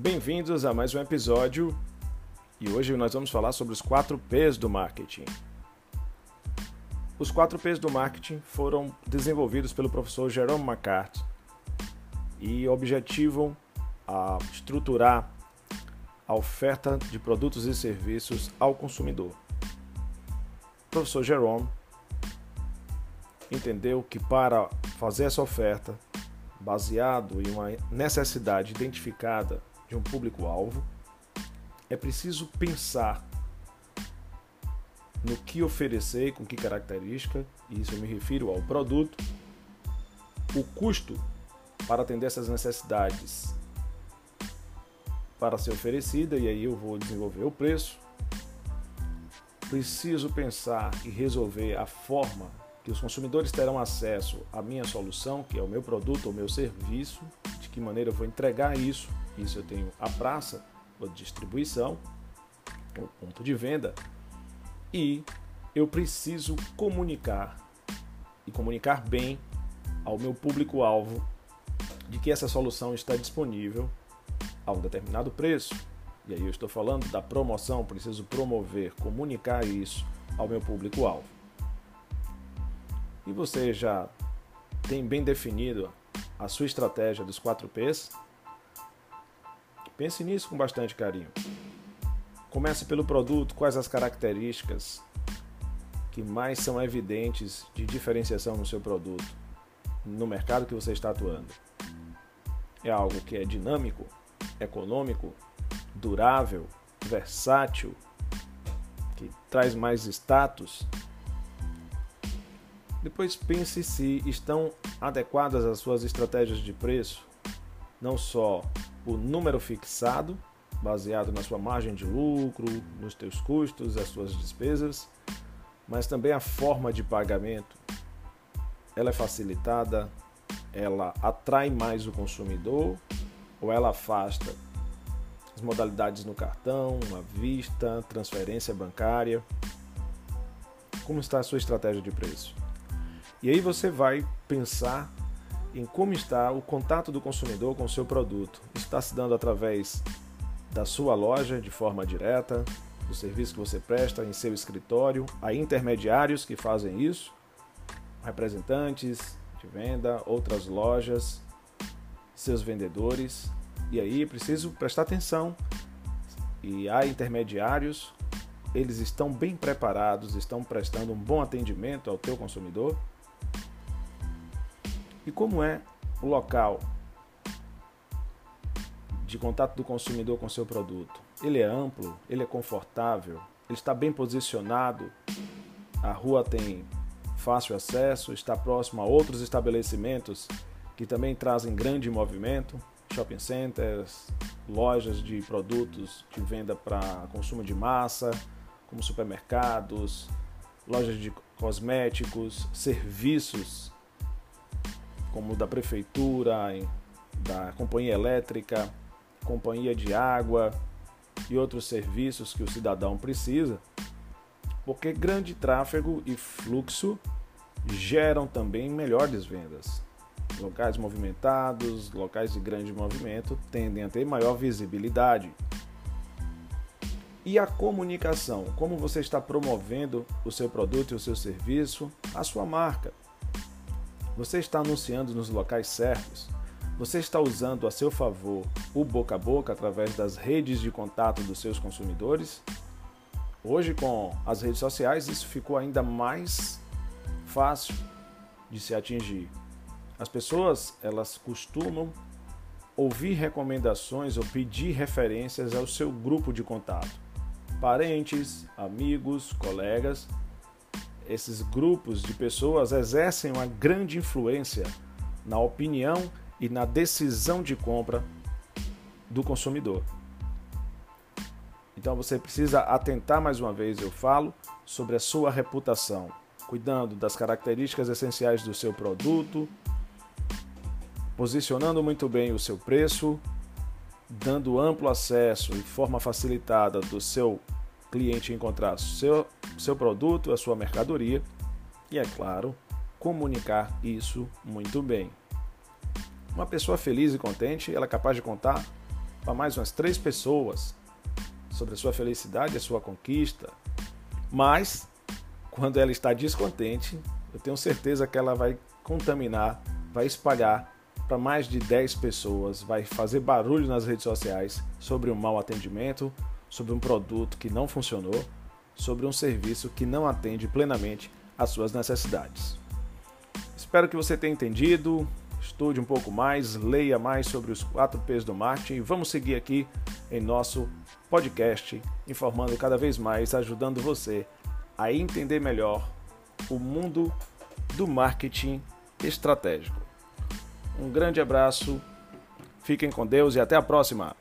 Bem-vindos a mais um episódio e hoje nós vamos falar sobre os 4 P's do marketing. Os 4 P's do marketing foram desenvolvidos pelo professor Jerome McCarthy e objetivam a estruturar a oferta de produtos e serviços ao consumidor. O professor Jerome entendeu que para fazer essa oferta, baseado em uma necessidade identificada de um público-alvo, é preciso pensar no que oferecer, com que característica, e isso eu me refiro ao produto, o custo para atender essas necessidades para ser oferecida, e aí eu vou desenvolver o preço. Preciso pensar e resolver a forma que os consumidores terão acesso à minha solução, que é o meu produto ou meu serviço, de que maneira eu vou entregar isso. Isso eu tenho a praça, a distribuição, o ponto de venda, e eu preciso comunicar e comunicar bem ao meu público-alvo de que essa solução está disponível a um determinado preço. E aí eu estou falando da promoção, preciso promover, comunicar isso ao meu público-alvo. E você já tem bem definido a sua estratégia dos 4 P's? Pense nisso com bastante carinho. Comece pelo produto, quais as características que mais são evidentes de diferenciação no seu produto, no mercado que você está atuando. É algo que é dinâmico, econômico, durável, versátil, que traz mais status. Depois pense se estão adequadas as suas estratégias de preço, não só o número fixado, baseado na sua margem de lucro, nos teus custos, as suas despesas, mas também a forma de pagamento. Ela é facilitada, ela atrai mais o consumidor ou ela afasta as modalidades no cartão, à vista, transferência bancária. Como está a sua estratégia de preço? E aí você vai pensar em como está o contato do consumidor com o seu produto. Está se dando através da sua loja de forma direta, do serviço que você presta em seu escritório, há intermediários que fazem isso, representantes de venda, outras lojas, seus vendedores. E aí preciso prestar atenção. E há intermediários, eles estão bem preparados, estão prestando um bom atendimento ao teu consumidor. E como é o local de contato do consumidor com seu produto? Ele é amplo, ele é confortável, ele está bem posicionado, a rua tem fácil acesso, está próximo a outros estabelecimentos que também trazem grande movimento, shopping centers, lojas de produtos de venda para consumo de massa, como supermercados, lojas de cosméticos, serviços como da prefeitura, da companhia elétrica, companhia de água e outros serviços que o cidadão precisa, porque grande tráfego e fluxo geram também melhores vendas. Locais movimentados, locais de grande movimento tendem a ter maior visibilidade. E a comunicação, como você está promovendo o seu produto e o seu serviço, a sua marca. Você está anunciando nos locais certos? Você está usando a seu favor o boca a boca através das redes de contato dos seus consumidores? Hoje, com as redes sociais, isso ficou ainda mais fácil de se atingir. As pessoas, elas costumam ouvir recomendações ou pedir referências ao seu grupo de contato. Parentes, amigos, colegas esses grupos de pessoas exercem uma grande influência na opinião e na decisão de compra do consumidor. Então você precisa atentar mais uma vez, eu falo, sobre a sua reputação, cuidando das características essenciais do seu produto, posicionando muito bem o seu preço, dando amplo acesso e forma facilitada do seu cliente encontrar seu, seu produto, a sua mercadoria e, é claro, comunicar isso muito bem. Uma pessoa feliz e contente, ela é capaz de contar para mais umas três pessoas sobre a sua felicidade, a sua conquista, mas quando ela está descontente, eu tenho certeza que ela vai contaminar, vai espalhar para mais de 10 pessoas, vai fazer barulho nas redes sociais sobre um mau atendimento, sobre um produto que não funcionou, sobre um serviço que não atende plenamente às suas necessidades. Espero que você tenha entendido, estude um pouco mais, leia mais sobre os 4 P's do marketing e vamos seguir aqui em nosso podcast, informando cada vez mais, ajudando você a entender melhor o mundo do marketing estratégico. Um grande abraço, fiquem com Deus e até a próxima!